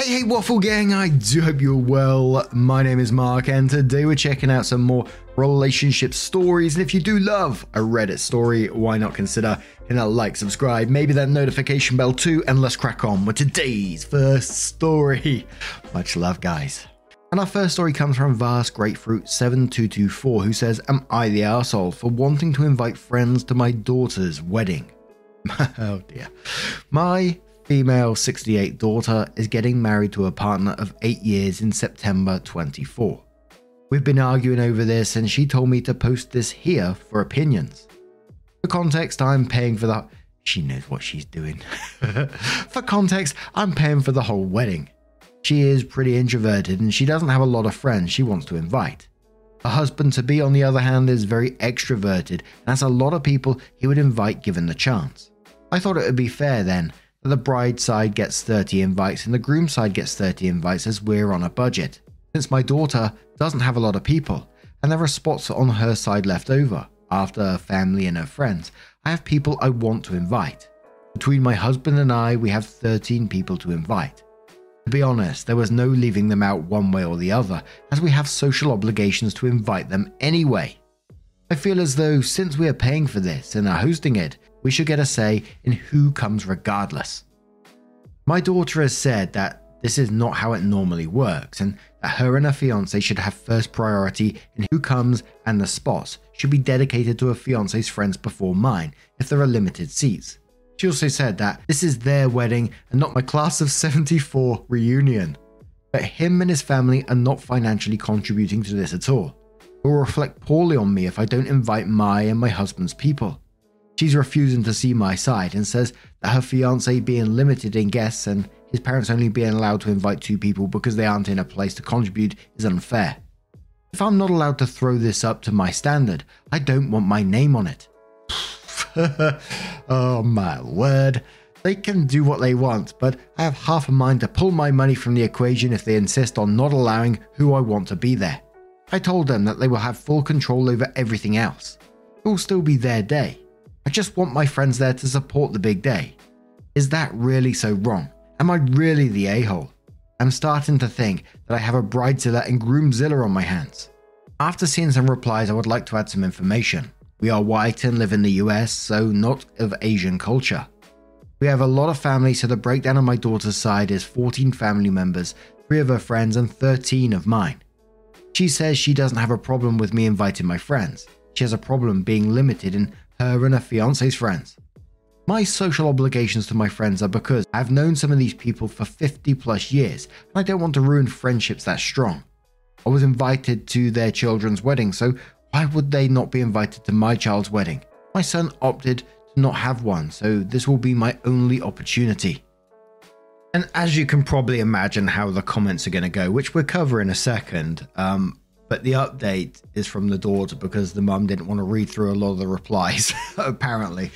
Hey, hey, Waffle Gang, I do hope you're well. My name is Mark, and today we're checking out some more relationship stories. And if you do love a Reddit story, why not consider hitting that like, subscribe, maybe that notification bell too, and let's crack on with today's first story. Much love, guys. And our first story comes from Vast Grapefruit 7224, who says, Am I the asshole for wanting to invite friends to my daughter's wedding? oh dear. My female 68 daughter is getting married to a partner of 8 years in September 24. We've been arguing over this and she told me to post this here for opinions. For context, I'm paying for the she knows what she's doing. for context, I'm paying for the whole wedding. She is pretty introverted and she doesn't have a lot of friends she wants to invite. Her husband to be, on the other hand, is very extroverted and has a lot of people he would invite given the chance. I thought it would be fair then the bride side gets 30 invites and the groom side gets 30 invites as we're on a budget. Since my daughter doesn't have a lot of people, and there are spots on her side left over, after her family and her friends, I have people I want to invite. Between my husband and I, we have 13 people to invite. To be honest, there was no leaving them out one way or the other, as we have social obligations to invite them anyway. I feel as though since we are paying for this and are hosting it, we should get a say in who comes regardless. My daughter has said that this is not how it normally works, and that her and her fiance should have first priority in who comes, and the spots should be dedicated to her fiance's friends before mine if there are limited seats. She also said that this is their wedding and not my class of 74 reunion. But him and his family are not financially contributing to this at all. It will reflect poorly on me if I don't invite my and my husband's people. She's refusing to see my side and says that her fiance being limited in guests and his parents only being allowed to invite two people because they aren't in a place to contribute is unfair. If I'm not allowed to throw this up to my standard, I don't want my name on it. oh my word. They can do what they want, but I have half a mind to pull my money from the equation if they insist on not allowing who I want to be there. I told them that they will have full control over everything else. It will still be their day. I just want my friends there to support the big day. Is that really so wrong? Am I really the a hole? I'm starting to think that I have a bridezilla and groomzilla on my hands. After seeing some replies, I would like to add some information. We are white and live in the US, so not of Asian culture. We have a lot of family, so the breakdown on my daughter's side is 14 family members, 3 of her friends, and 13 of mine. She says she doesn't have a problem with me inviting my friends. She has a problem being limited in her and her fiance's friends. My social obligations to my friends are because I've known some of these people for 50 plus years and I don't want to ruin friendships that strong. I was invited to their children's wedding, so why would they not be invited to my child's wedding? My son opted to not have one, so this will be my only opportunity. And as you can probably imagine how the comments are going to go, which we'll cover in a second, um, but the update is from the daughter because the mum didn't want to read through a lot of the replies, apparently.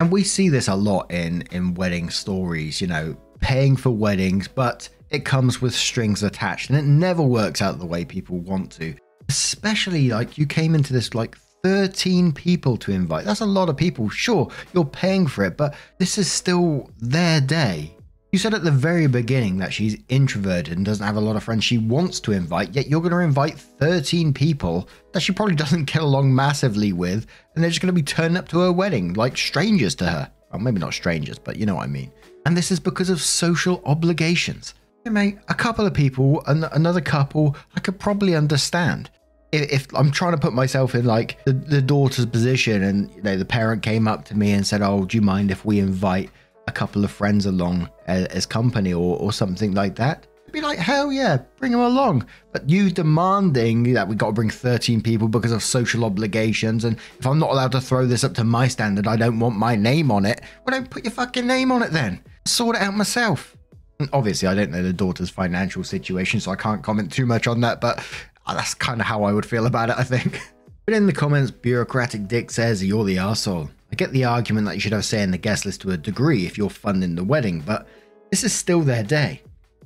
And we see this a lot in in wedding stories, you know, paying for weddings, but it comes with strings attached and it never works out the way people want to. Especially like you came into this like 13 people to invite. That's a lot of people. Sure, you're paying for it, but this is still their day. You said at the very beginning that she's introverted and doesn't have a lot of friends she wants to invite, yet you're going to invite 13 people that she probably doesn't get along massively with, and they're just going to be turning up to her wedding like strangers to her. Well, maybe not strangers, but you know what I mean. And this is because of social obligations. Hey, mate, a couple of people, and another couple, I could probably understand. If, if I'm trying to put myself in like the, the daughter's position, and you know the parent came up to me and said, "Oh, do you mind if we invite a couple of friends along as, as company or, or something like that. be like, hell yeah, bring them along. But you demanding that we got to bring 13 people because of social obligations, and if I'm not allowed to throw this up to my standard, I don't want my name on it. Well, don't put your fucking name on it then. Sort it out myself. And obviously, I don't know the daughter's financial situation, so I can't comment too much on that, but uh, that's kind of how I would feel about it, I think. But in the comments, Bureaucratic Dick says, You're the asshole. I get the argument that you should have say in the guest list to a degree if you're funding the wedding, but this is still their day.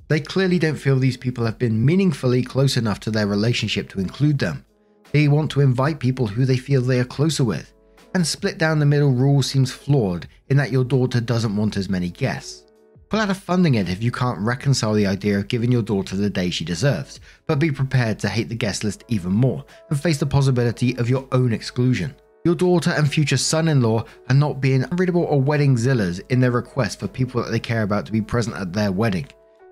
They clearly don't feel these people have been meaningfully close enough to their relationship to include them. They want to invite people who they feel they are closer with. And split down the middle rule seems flawed in that your daughter doesn't want as many guests. Pull out of funding it if you can't reconcile the idea of giving your daughter the day she deserves, but be prepared to hate the guest list even more and face the possibility of your own exclusion. Your daughter and future son in law are not being unreadable or wedding zillas in their request for people that they care about to be present at their wedding.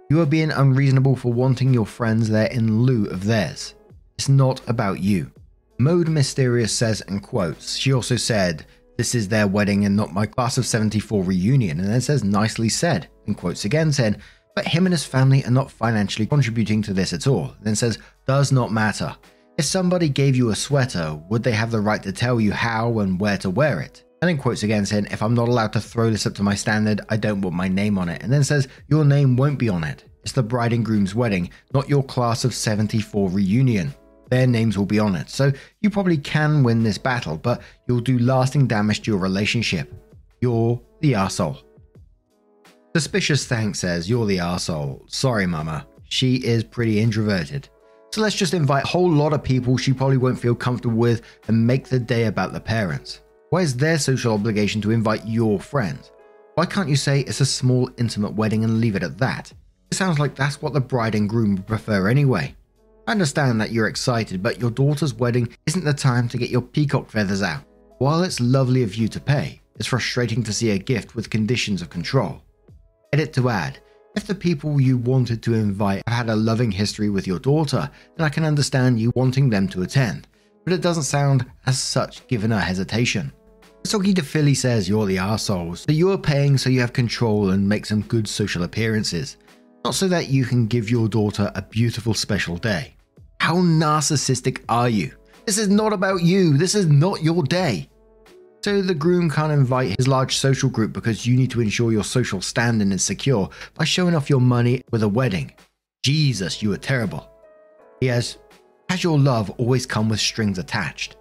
You are being unreasonable for wanting your friends there in lieu of theirs. It's not about you. Mode Mysterious says and quotes, she also said, This is their wedding and not my class of 74 reunion, and then says, Nicely said, and quotes again saying, But him and his family are not financially contributing to this at all, and then says, Does not matter. If somebody gave you a sweater, would they have the right to tell you how and where to wear it? And then quotes again saying, If I'm not allowed to throw this up to my standard, I don't want my name on it. And then says, Your name won't be on it. It's the bride and groom's wedding, not your class of 74 reunion. Their names will be on it. So you probably can win this battle, but you'll do lasting damage to your relationship. You're the arsehole. Suspicious Thank says, You're the arsehole. Sorry, mama. She is pretty introverted. So let's just invite a whole lot of people she probably won't feel comfortable with and make the day about the parents. Why is their social obligation to invite your friends? Why can't you say it's a small, intimate wedding and leave it at that? It sounds like that's what the bride and groom would prefer anyway. I understand that you're excited, but your daughter's wedding isn't the time to get your peacock feathers out. While it's lovely of you to pay, it's frustrating to see a gift with conditions of control. Edit to add, if the people you wanted to invite have had a loving history with your daughter, then I can understand you wanting them to attend, but it doesn't sound as such given her hesitation. Soki Philly says you're the arseholes, that you're paying so you have control and make some good social appearances, not so that you can give your daughter a beautiful special day. How narcissistic are you? This is not about you, this is not your day. So the groom can't invite his large social group because you need to ensure your social standing is secure by showing off your money with a wedding. Jesus, you are terrible. He has, has your love always come with strings attached?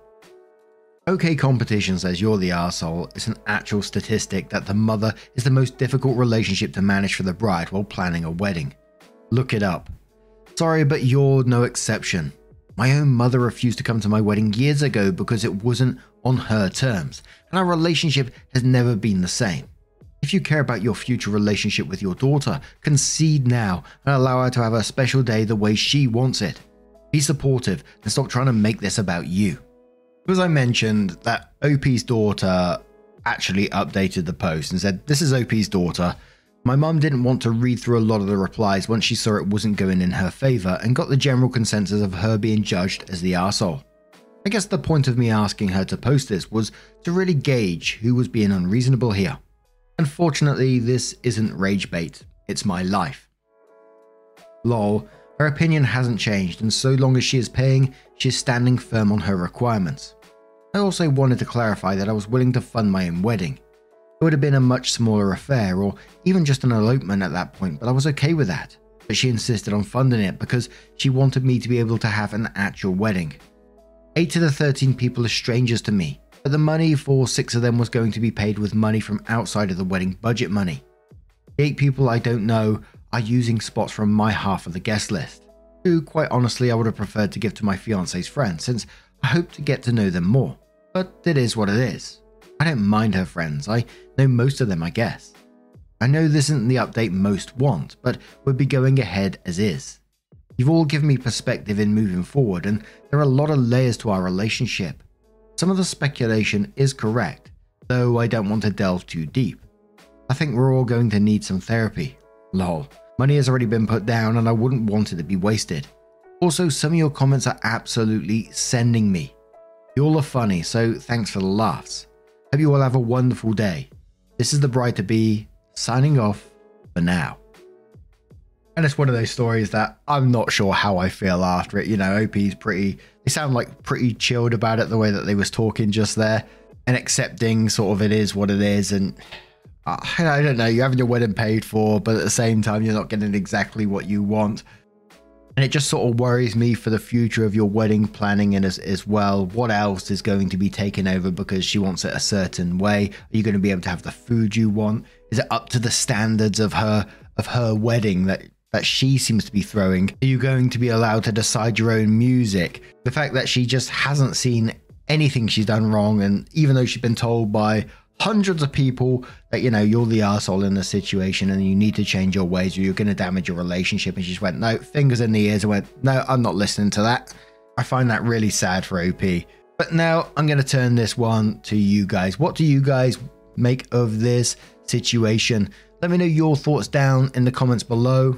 OK Competition says you're the asshole. It's an actual statistic that the mother is the most difficult relationship to manage for the bride while planning a wedding. Look it up. Sorry, but you're no exception. My own mother refused to come to my wedding years ago because it wasn't on her terms, and our relationship has never been the same. If you care about your future relationship with your daughter, concede now and allow her to have a special day the way she wants it. Be supportive and stop trying to make this about you. As I mentioned, that OP's daughter actually updated the post and said, This is OP's daughter. My mum didn't want to read through a lot of the replies once she saw it wasn't going in her favour and got the general consensus of her being judged as the arsehole. I guess the point of me asking her to post this was to really gauge who was being unreasonable here. Unfortunately, this isn't rage bait, it's my life. Lol, her opinion hasn't changed, and so long as she is paying, she is standing firm on her requirements. I also wanted to clarify that I was willing to fund my own wedding. It would have been a much smaller affair, or even just an elopement at that point, but I was okay with that. But she insisted on funding it because she wanted me to be able to have an actual wedding. Eight of the 13 people are strangers to me, but the money for six of them was going to be paid with money from outside of the wedding budget money. The eight people I don't know are using spots from my half of the guest list, who, quite honestly, I would have preferred to give to my fiance's friends since I hope to get to know them more. But it is what it is. I don't mind her friends, I know most of them, I guess. I know this isn't the update most want, but would be going ahead as is. You've all given me perspective in moving forward, and there are a lot of layers to our relationship. Some of the speculation is correct, though I don't want to delve too deep. I think we're all going to need some therapy. Lol. Money has already been put down and I wouldn't want it to be wasted. Also, some of your comments are absolutely sending me. You all are funny, so thanks for the laughs. Hope you all have a wonderful day. This is the bride to be signing off for now. And it's one of those stories that I'm not sure how I feel after it. You know, OP's pretty, they sound like pretty chilled about it the way that they was talking just there and accepting sort of it is what it is. And uh, I don't know, you're having your wedding paid for, but at the same time, you're not getting exactly what you want. And it just sort of worries me for the future of your wedding planning and as, as well. What else is going to be taken over because she wants it a certain way? Are you going to be able to have the food you want? Is it up to the standards of her of her wedding that that she seems to be throwing? Are you going to be allowed to decide your own music? The fact that she just hasn't seen anything she's done wrong, and even though she's been told by hundreds of people that you know you're the asshole in the situation and you need to change your ways or you're going to damage your relationship and she just went no fingers in the ears and went no i'm not listening to that. I find that really sad for op but now i'm going to turn this one to you guys. What do you guys make of this situation? Let me know your thoughts down in the comments below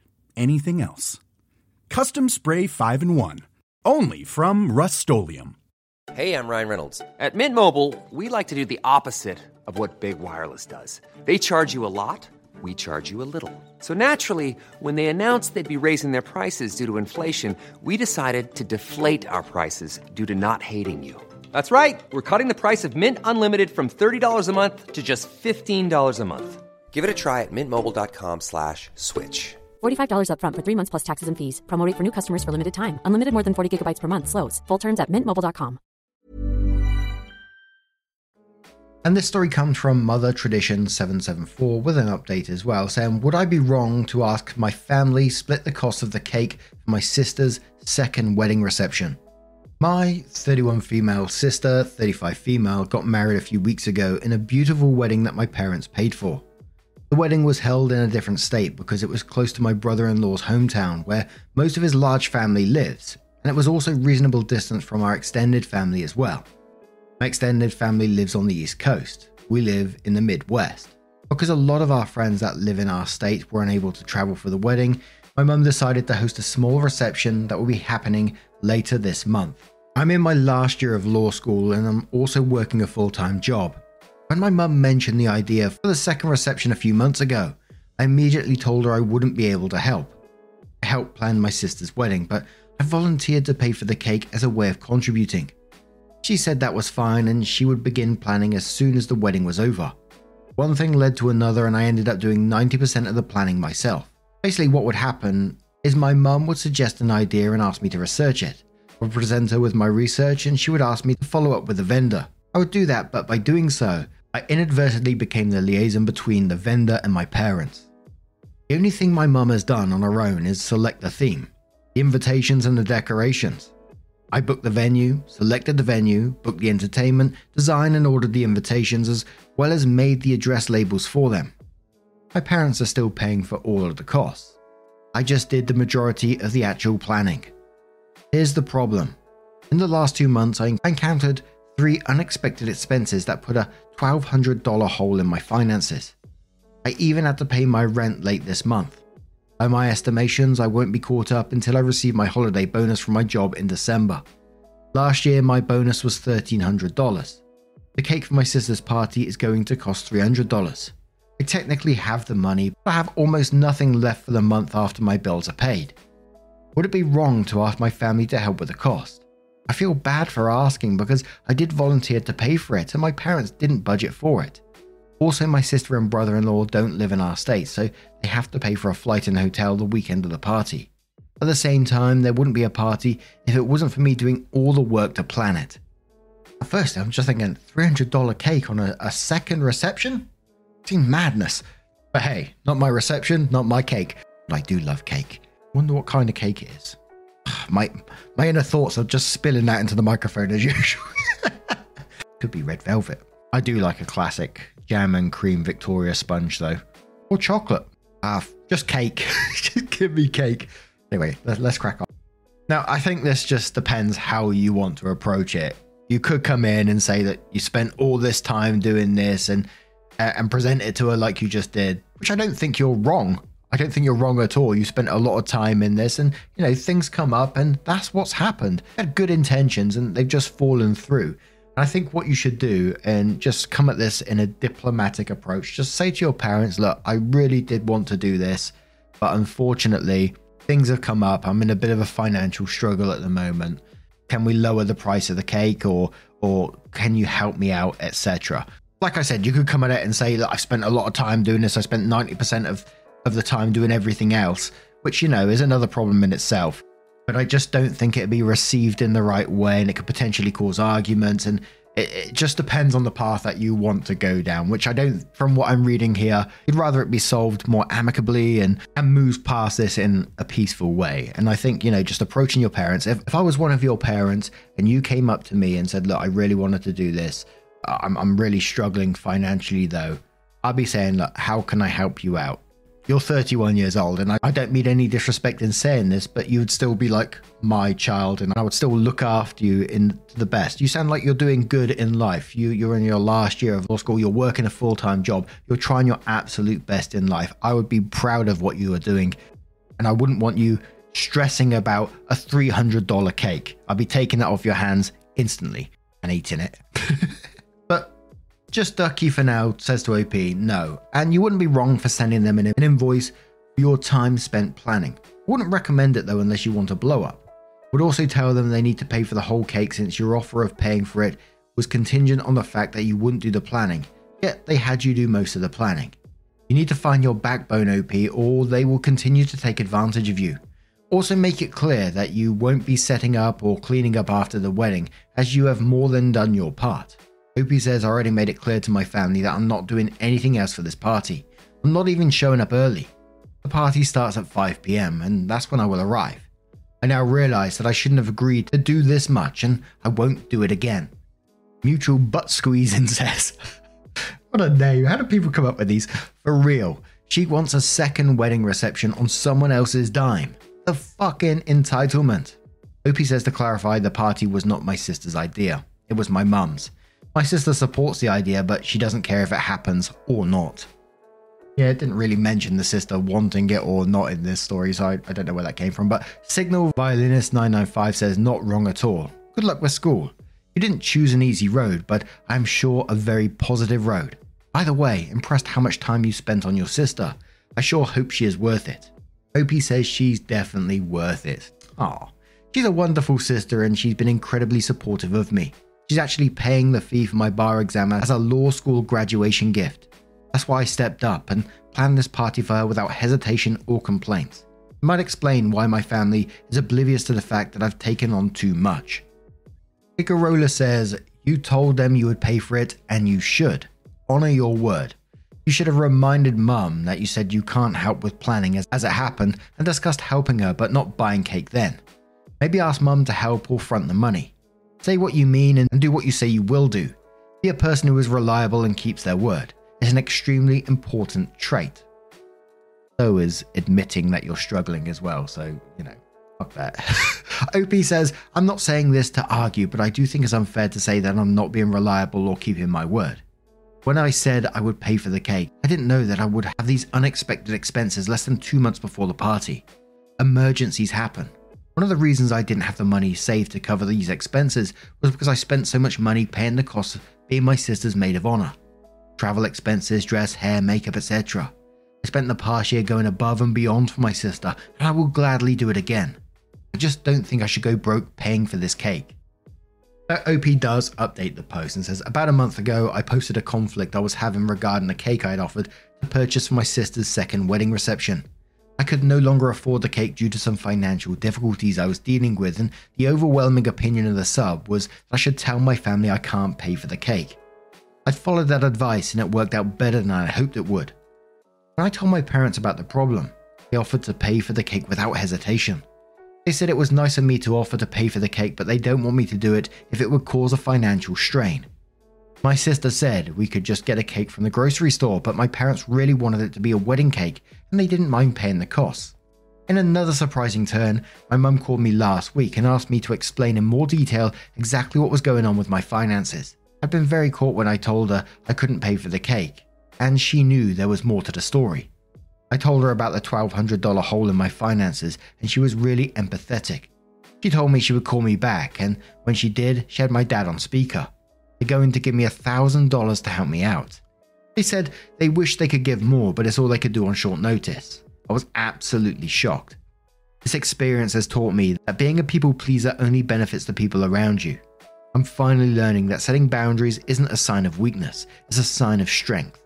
anything else. Custom Spray 5 and 1. Only from Rust Hey, I'm Ryan Reynolds. At Mint Mobile, we like to do the opposite of what Big Wireless does. They charge you a lot, we charge you a little. So naturally, when they announced they'd be raising their prices due to inflation, we decided to deflate our prices due to not hating you. That's right. We're cutting the price of Mint Unlimited from $30 a month to just $15 a month. Give it a try at mintmobile.com slash switch. $45 upfront for three months plus taxes and fees. Promote for new customers for limited time. Unlimited more than 40 gigabytes per month. Slows. Full terms at mintmobile.com. And this story comes from Mother Tradition 774 with an update as well, saying, Would I be wrong to ask my family split the cost of the cake for my sister's second wedding reception? My 31 female sister, 35 female, got married a few weeks ago in a beautiful wedding that my parents paid for. The wedding was held in a different state because it was close to my brother in law's hometown, where most of his large family lives, and it was also reasonable distance from our extended family as well. My extended family lives on the East Coast. We live in the Midwest. Because a lot of our friends that live in our state were unable to travel for the wedding, my mum decided to host a small reception that will be happening later this month. I'm in my last year of law school and I'm also working a full time job. When my mum mentioned the idea for the second reception a few months ago, I immediately told her I wouldn't be able to help. I helped plan my sister's wedding, but I volunteered to pay for the cake as a way of contributing. She said that was fine and she would begin planning as soon as the wedding was over. One thing led to another, and I ended up doing 90% of the planning myself. Basically, what would happen is my mum would suggest an idea and ask me to research it. I would present her with my research, and she would ask me to follow up with the vendor. I would do that, but by doing so, I inadvertently became the liaison between the vendor and my parents. The only thing my mum has done on her own is select the theme, the invitations, and the decorations. I booked the venue, selected the venue, booked the entertainment, designed and ordered the invitations, as well as made the address labels for them. My parents are still paying for all of the costs. I just did the majority of the actual planning. Here's the problem. In the last two months, I encountered three unexpected expenses that put a $1,200 hole in my finances. I even had to pay my rent late this month. By my estimations, I won't be caught up until I receive my holiday bonus from my job in December. Last year, my bonus was $1,300. The cake for my sister's party is going to cost $300. I technically have the money, but I have almost nothing left for the month after my bills are paid. Would it be wrong to ask my family to help with the cost? I feel bad for asking because I did volunteer to pay for it and my parents didn't budget for it. Also, my sister and brother in law don't live in our state, so they have to pay for a flight and hotel the weekend of the party. At the same time, there wouldn't be a party if it wasn't for me doing all the work to plan it. At first, I'm just thinking $300 cake on a, a second reception? Seems madness. But hey, not my reception, not my cake. But I do love cake. Wonder what kind of cake it is. My, my inner thoughts are just spilling out into the microphone as usual. Could be red velvet. I do like a classic jam and cream Victoria sponge though, or chocolate. Ah, just cake. just give me cake. Anyway, let, let's crack on. Now, I think this just depends how you want to approach it. You could come in and say that you spent all this time doing this and uh, and present it to her like you just did, which I don't think you're wrong. I don't think you're wrong at all. You spent a lot of time in this, and you know things come up, and that's what's happened. You had good intentions, and they've just fallen through. And I think what you should do, and just come at this in a diplomatic approach, just say to your parents, "Look, I really did want to do this, but unfortunately, things have come up. I'm in a bit of a financial struggle at the moment. Can we lower the price of the cake, or or can you help me out, etc." Like I said, you could come at it and say that I've spent a lot of time doing this. I spent 90% of of the time doing everything else, which, you know, is another problem in itself. But I just don't think it'd be received in the right way and it could potentially cause arguments. And it, it, just depends on the path that you want to go down, which I don't, from what I'm reading here, you'd rather it be solved more amicably and, and moves past this in a peaceful way. And I think, you know, just approaching your parents, if, if I was one of your parents and you came up to me and said, look, I really wanted to do this, I'm, I'm really struggling financially though, I'd be saying, look, how can I help you out? You're 31 years old, and I, I don't mean any disrespect in saying this, but you would still be like my child, and I would still look after you in the best. You sound like you're doing good in life. You, you're in your last year of law school, you're working a full time job, you're trying your absolute best in life. I would be proud of what you are doing, and I wouldn't want you stressing about a $300 cake. I'd be taking that off your hands instantly and eating it. Just Ducky for now says to OP, no, and you wouldn't be wrong for sending them an invoice for your time spent planning. Wouldn't recommend it though unless you want a blow up. Would also tell them they need to pay for the whole cake since your offer of paying for it was contingent on the fact that you wouldn't do the planning, yet they had you do most of the planning. You need to find your backbone OP or they will continue to take advantage of you. Also, make it clear that you won't be setting up or cleaning up after the wedding, as you have more than done your part. OP says I already made it clear to my family that I'm not doing anything else for this party. I'm not even showing up early. The party starts at 5pm and that's when I will arrive. I now realise that I shouldn't have agreed to do this much and I won't do it again. Mutual butt squeezing says. what a name. How do people come up with these? For real. She wants a second wedding reception on someone else's dime. The fucking entitlement. OP says to clarify the party was not my sister's idea. It was my mum's. My sister supports the idea, but she doesn't care if it happens or not. Yeah, it didn't really mention the sister wanting it or not in this story, so I, I don't know where that came from. But Signal Violinist 995 says, not wrong at all. Good luck with school. You didn't choose an easy road, but I'm sure a very positive road. Either way, impressed how much time you spent on your sister. I sure hope she is worth it. OP says she's definitely worth it. Aw, she's a wonderful sister and she's been incredibly supportive of me. She's actually paying the fee for my bar exam as a law school graduation gift. That's why I stepped up and planned this party for her without hesitation or complaints. It might explain why my family is oblivious to the fact that I've taken on too much. Picarola says, You told them you would pay for it, and you should. Honor your word. You should have reminded mum that you said you can't help with planning as, as it happened and discussed helping her but not buying cake then. Maybe ask mum to help or front the money. Say what you mean and do what you say you will do. Be a person who is reliable and keeps their word. It's an extremely important trait. So is admitting that you're struggling as well. So, you know, fuck that. OP says, I'm not saying this to argue, but I do think it's unfair to say that I'm not being reliable or keeping my word. When I said I would pay for the cake, I didn't know that I would have these unexpected expenses less than two months before the party. Emergencies happen. One of the reasons I didn't have the money saved to cover these expenses was because I spent so much money paying the cost of being my sister's maid of honor. Travel expenses, dress, hair, makeup, etc. I spent the past year going above and beyond for my sister, and I will gladly do it again. I just don't think I should go broke paying for this cake. But OP does update the post and says, About a month ago, I posted a conflict I was having regarding a cake I had offered to purchase for my sister's second wedding reception. I could no longer afford the cake due to some financial difficulties I was dealing with, and the overwhelming opinion of the sub was I should tell my family I can't pay for the cake. I'd followed that advice and it worked out better than I hoped it would. When I told my parents about the problem, they offered to pay for the cake without hesitation. They said it was nice of me to offer to pay for the cake, but they don't want me to do it if it would cause a financial strain. My sister said we could just get a cake from the grocery store, but my parents really wanted it to be a wedding cake and they didn't mind paying the costs. In another surprising turn, my mum called me last week and asked me to explain in more detail exactly what was going on with my finances. I'd been very caught when I told her I couldn't pay for the cake, and she knew there was more to the story. I told her about the $1,200 hole in my finances, and she was really empathetic. She told me she would call me back, and when she did, she had my dad on speaker. They're going to give me $1,000 to help me out. They said they wish they could give more, but it's all they could do on short notice. I was absolutely shocked. This experience has taught me that being a people pleaser only benefits the people around you. I'm finally learning that setting boundaries isn't a sign of weakness, it's a sign of strength.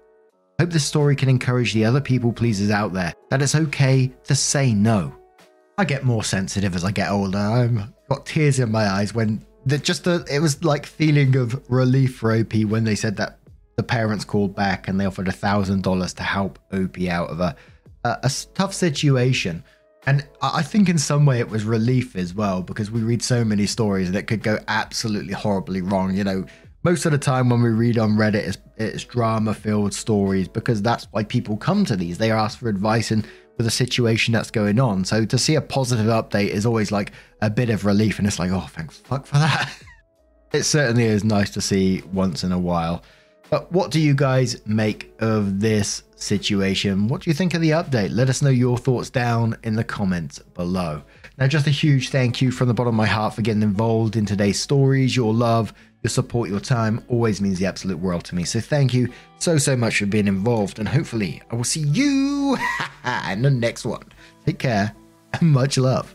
I hope this story can encourage the other people pleasers out there that it's okay to say no. I get more sensitive as I get older. I've got tears in my eyes when just the, it was like feeling of relief for OP when they said that the parents called back and they offered a thousand dollars to help OP out of a, a, a tough situation. And I think in some way it was relief as well because we read so many stories that could go absolutely horribly wrong. You know, most of the time when we read on Reddit, it's, it's drama filled stories because that's why people come to these. They ask for advice and with a situation that's going on. So to see a positive update is always like a bit of relief, and it's like, oh, thanks fuck for that. it certainly is nice to see once in a while. But what do you guys make of this situation? What do you think of the update? Let us know your thoughts down in the comments below. Now, just a huge thank you from the bottom of my heart for getting involved in today's stories. Your love, your support, your time always means the absolute world to me. So, thank you so, so much for being involved. And hopefully, I will see you in the next one. Take care and much love.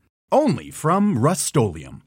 only from Rust-Oleum